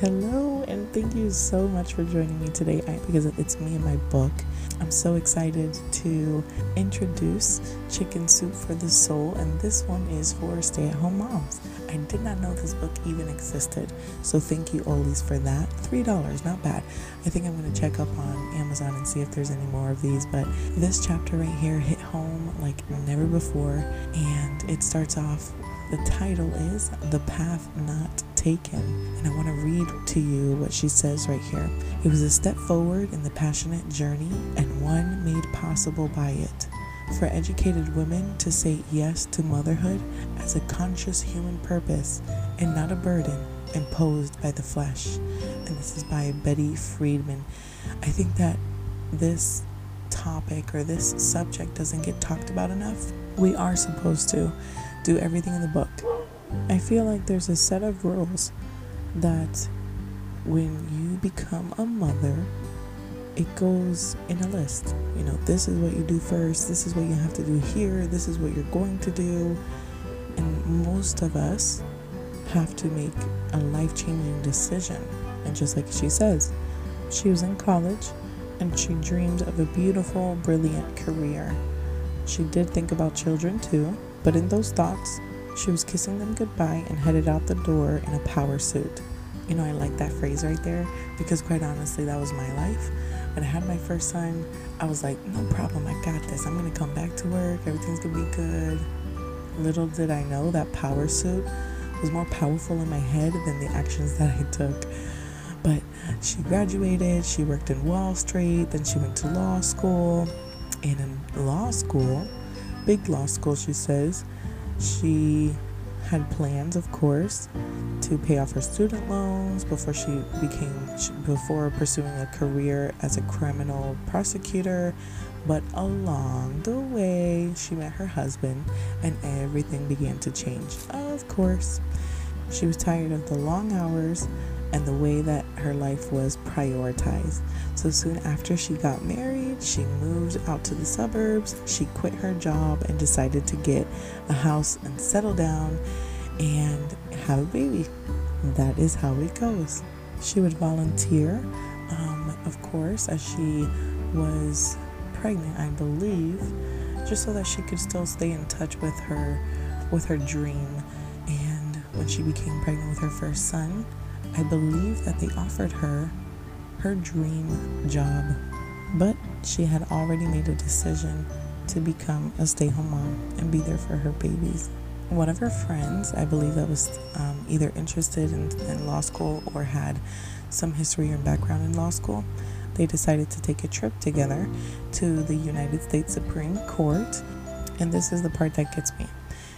Hello, and thank you so much for joining me today because it's me and my book. I'm so excited to introduce Chicken Soup for the Soul, and this one is for stay at home moms. I did not know this book even existed, so thank you, Ollie's, for that. $3, not bad. I think I'm going to check up on Amazon and see if there's any more of these, but this chapter right here hit home like never before, and it starts off the title is The Path Not Taken. And I want to read to you what she says right here. It was a step forward in the passionate journey and one made possible by it. For educated women to say yes to motherhood as a conscious human purpose and not a burden imposed by the flesh. And this is by Betty Friedan. I think that this topic or this subject doesn't get talked about enough. We are supposed to do everything in the book. I feel like there's a set of rules that when you become a mother, it goes in a list. You know, this is what you do first, this is what you have to do here, this is what you're going to do. And most of us have to make a life changing decision. And just like she says, she was in college and she dreamed of a beautiful, brilliant career. She did think about children too, but in those thoughts, she was kissing them goodbye and headed out the door in a power suit. You know, I like that phrase right there because, quite honestly, that was my life. When I had my first son, I was like, no problem, I got this. I'm gonna come back to work, everything's gonna be good. Little did I know that power suit was more powerful in my head than the actions that I took. But she graduated, she worked in Wall Street, then she went to law school. And in law school, big law school, she says. She had plans, of course, to pay off her student loans before she became before pursuing a career as a criminal prosecutor. But along the way, she met her husband and everything began to change. Of course, she was tired of the long hours and the way that her life was prioritized. So soon after she got married, she moved out to the suburbs. She quit her job and decided to get a house and settle down and have a baby. That is how it goes. She would volunteer, um, of course, as she was pregnant, I believe, just so that she could still stay in touch with her with her dream. And when she became pregnant with her first son, I believe that they offered her her dream job, but she had already made a decision to become a stay home mom and be there for her babies. One of her friends, I believe, that was um, either interested in, in law school or had some history or background in law school, they decided to take a trip together to the United States Supreme Court. And this is the part that gets me.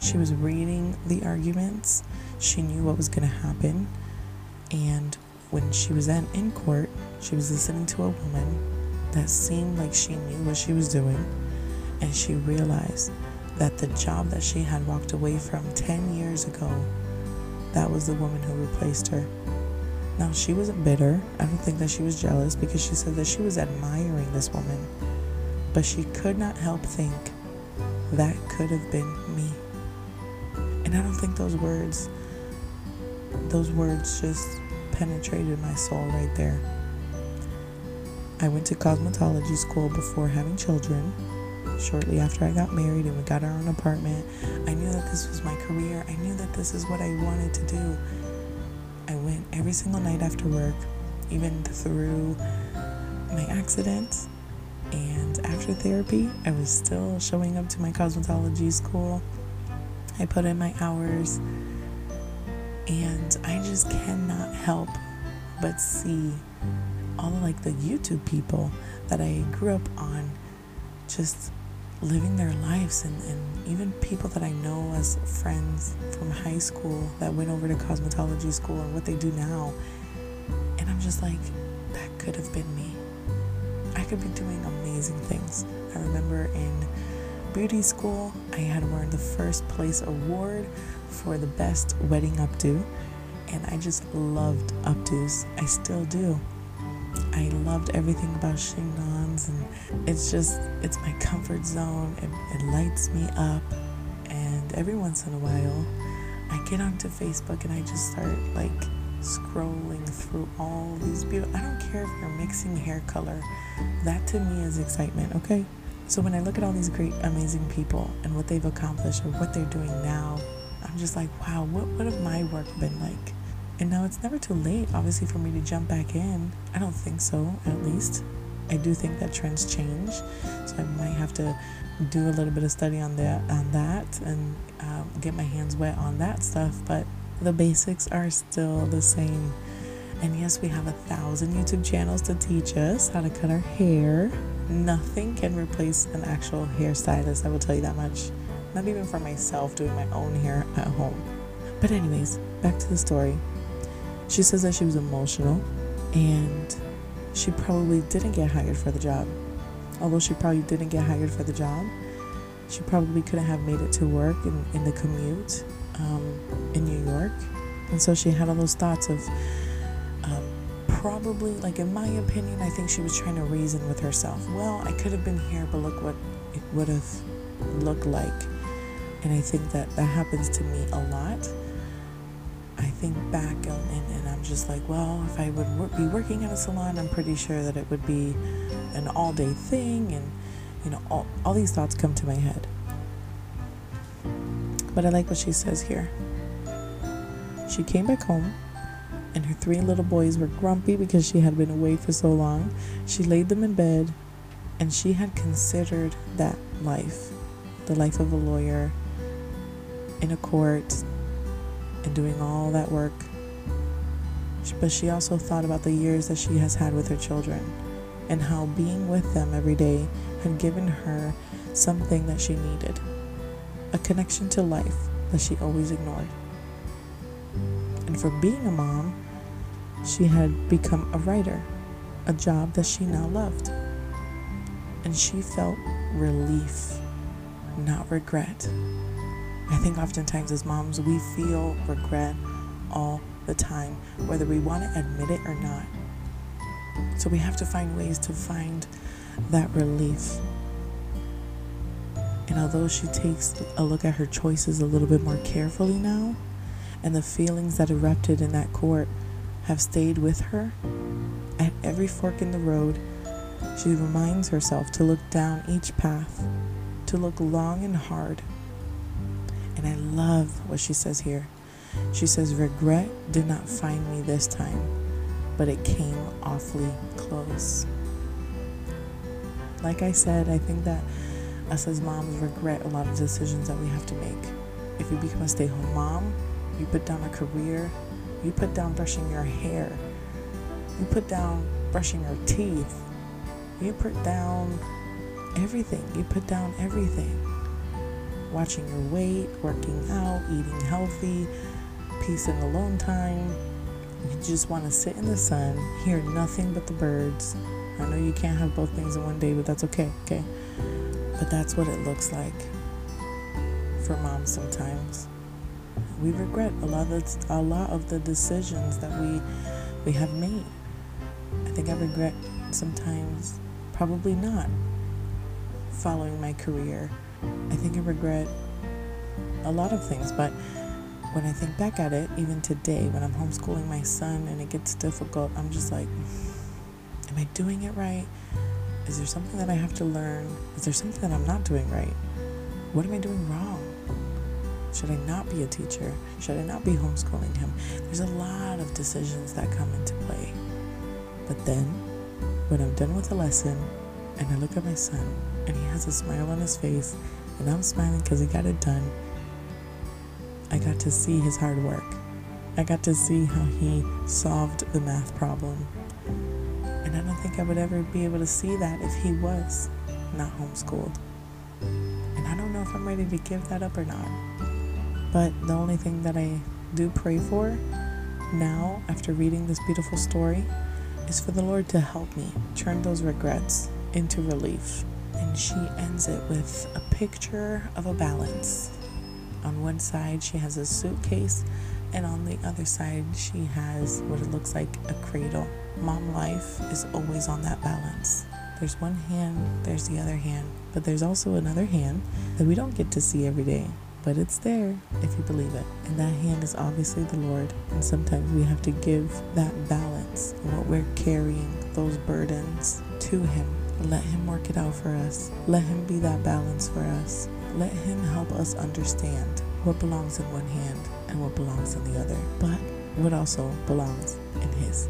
She was reading the arguments, she knew what was going to happen and when she was at, in court, she was listening to a woman that seemed like she knew what she was doing. And she realized that the job that she had walked away from 10 years ago, that was the woman who replaced her. Now, she wasn't bitter. I don't think that she was jealous because she said that she was admiring this woman. But she could not help think that could have been me. And I don't think those words, those words just penetrated my soul right there. I went to cosmetology school before having children. Shortly after I got married and we got our own apartment, I knew that this was my career. I knew that this is what I wanted to do. I went every single night after work, even through my accidents. And after therapy, I was still showing up to my cosmetology school. I put in my hours. And I just cannot help but see all of like the YouTube people that I grew up on just living their lives and, and even people that I know as friends from high school that went over to cosmetology school and what they do now. And I'm just like, that could have been me. I could be doing amazing things. I remember in beauty school, I had won the first place award for the best wedding updo, and I just loved updos. I still do. I loved everything about chignons, and it's just it's my comfort zone. It, it lights me up, and every once in a while, I get onto Facebook and I just start like scrolling through all these beautiful. I don't care if you're mixing hair color. That to me is excitement, okay? So when I look at all these great, amazing people and what they've accomplished or what they're doing now, I'm just like, wow, what would have my work been like? And now it's never too late, obviously, for me to jump back in. I don't think so, at least. I do think that trends change, so I might have to do a little bit of study on that, on that, and um, get my hands wet on that stuff. But the basics are still the same. And yes, we have a thousand YouTube channels to teach us how to cut our hair. Nothing can replace an actual hairstylist, I will tell you that much. Not even for myself doing my own hair at home. But, anyways, back to the story. She says that she was emotional and she probably didn't get hired for the job. Although she probably didn't get hired for the job, she probably couldn't have made it to work in, in the commute um, in New York. And so she had all those thoughts of um, probably, like, in my opinion, I think she was trying to reason with herself. Well, I could have been here, but look what it would have looked like. And I think that that happens to me a lot. I think back and, and, I'm just like, well, if I would be working at a salon, I'm pretty sure that it would be an all day thing. And, you know, all, all these thoughts come to my head. But I like what she says here. She came back home, and her three little boys were grumpy because she had been away for so long. She laid them in bed, and she had considered that life the life of a lawyer in a court and doing all that work. But she also thought about the years that she has had with her children and how being with them every day had given her something that she needed a connection to life that she always ignored. And for being a mom, she had become a writer, a job that she now loved. And she felt relief, not regret. I think oftentimes as moms, we feel regret all the time, whether we want to admit it or not. So we have to find ways to find that relief and although she takes a look at her choices a little bit more carefully now, and the feelings that erupted in that court have stayed with her, at every fork in the road, she reminds herself to look down each path, to look long and hard. And I love what she says here. She says, Regret did not find me this time, but it came awfully close. Like I said, I think that us as moms regret a lot of decisions that we have to make. If you become a stay home mom, you put down a career, you put down brushing your hair, you put down brushing your teeth, you put down everything. You put down everything. Watching your weight, working out, eating healthy, peace and alone time. You just want to sit in the sun, hear nothing but the birds. I know you can't have both things in one day, but that's okay, okay? But that's what it looks like for moms sometimes. We regret a lot of the, a lot of the decisions that we we have made. I think I regret sometimes probably not following my career. I think I regret a lot of things, but when I think back at it, even today, when I'm homeschooling my son and it gets difficult, I'm just like, am I doing it right? Is there something that I have to learn? Is there something that I'm not doing right? What am I doing wrong? Should I not be a teacher? Should I not be homeschooling him? There's a lot of decisions that come into play. But then, when I'm done with the lesson and I look at my son and he has a smile on his face and I'm smiling because he got it done, I got to see his hard work. I got to see how he solved the math problem and I don't think I would ever be able to see that if he was not homeschooled. And I don't know if I'm ready to give that up or not. But the only thing that I do pray for now, after reading this beautiful story, is for the Lord to help me turn those regrets into relief. And she ends it with a picture of a balance. On one side, she has a suitcase, and on the other side, she has what it looks like a cradle mom life is always on that balance. There's one hand, there's the other hand, but there's also another hand that we don't get to see every day. but it's there if you believe it. And that hand is obviously the Lord. And sometimes we have to give that balance what we're carrying, those burdens to Him. Let Him work it out for us. Let Him be that balance for us. Let Him help us understand what belongs in one hand and what belongs in the other, but what also belongs in His.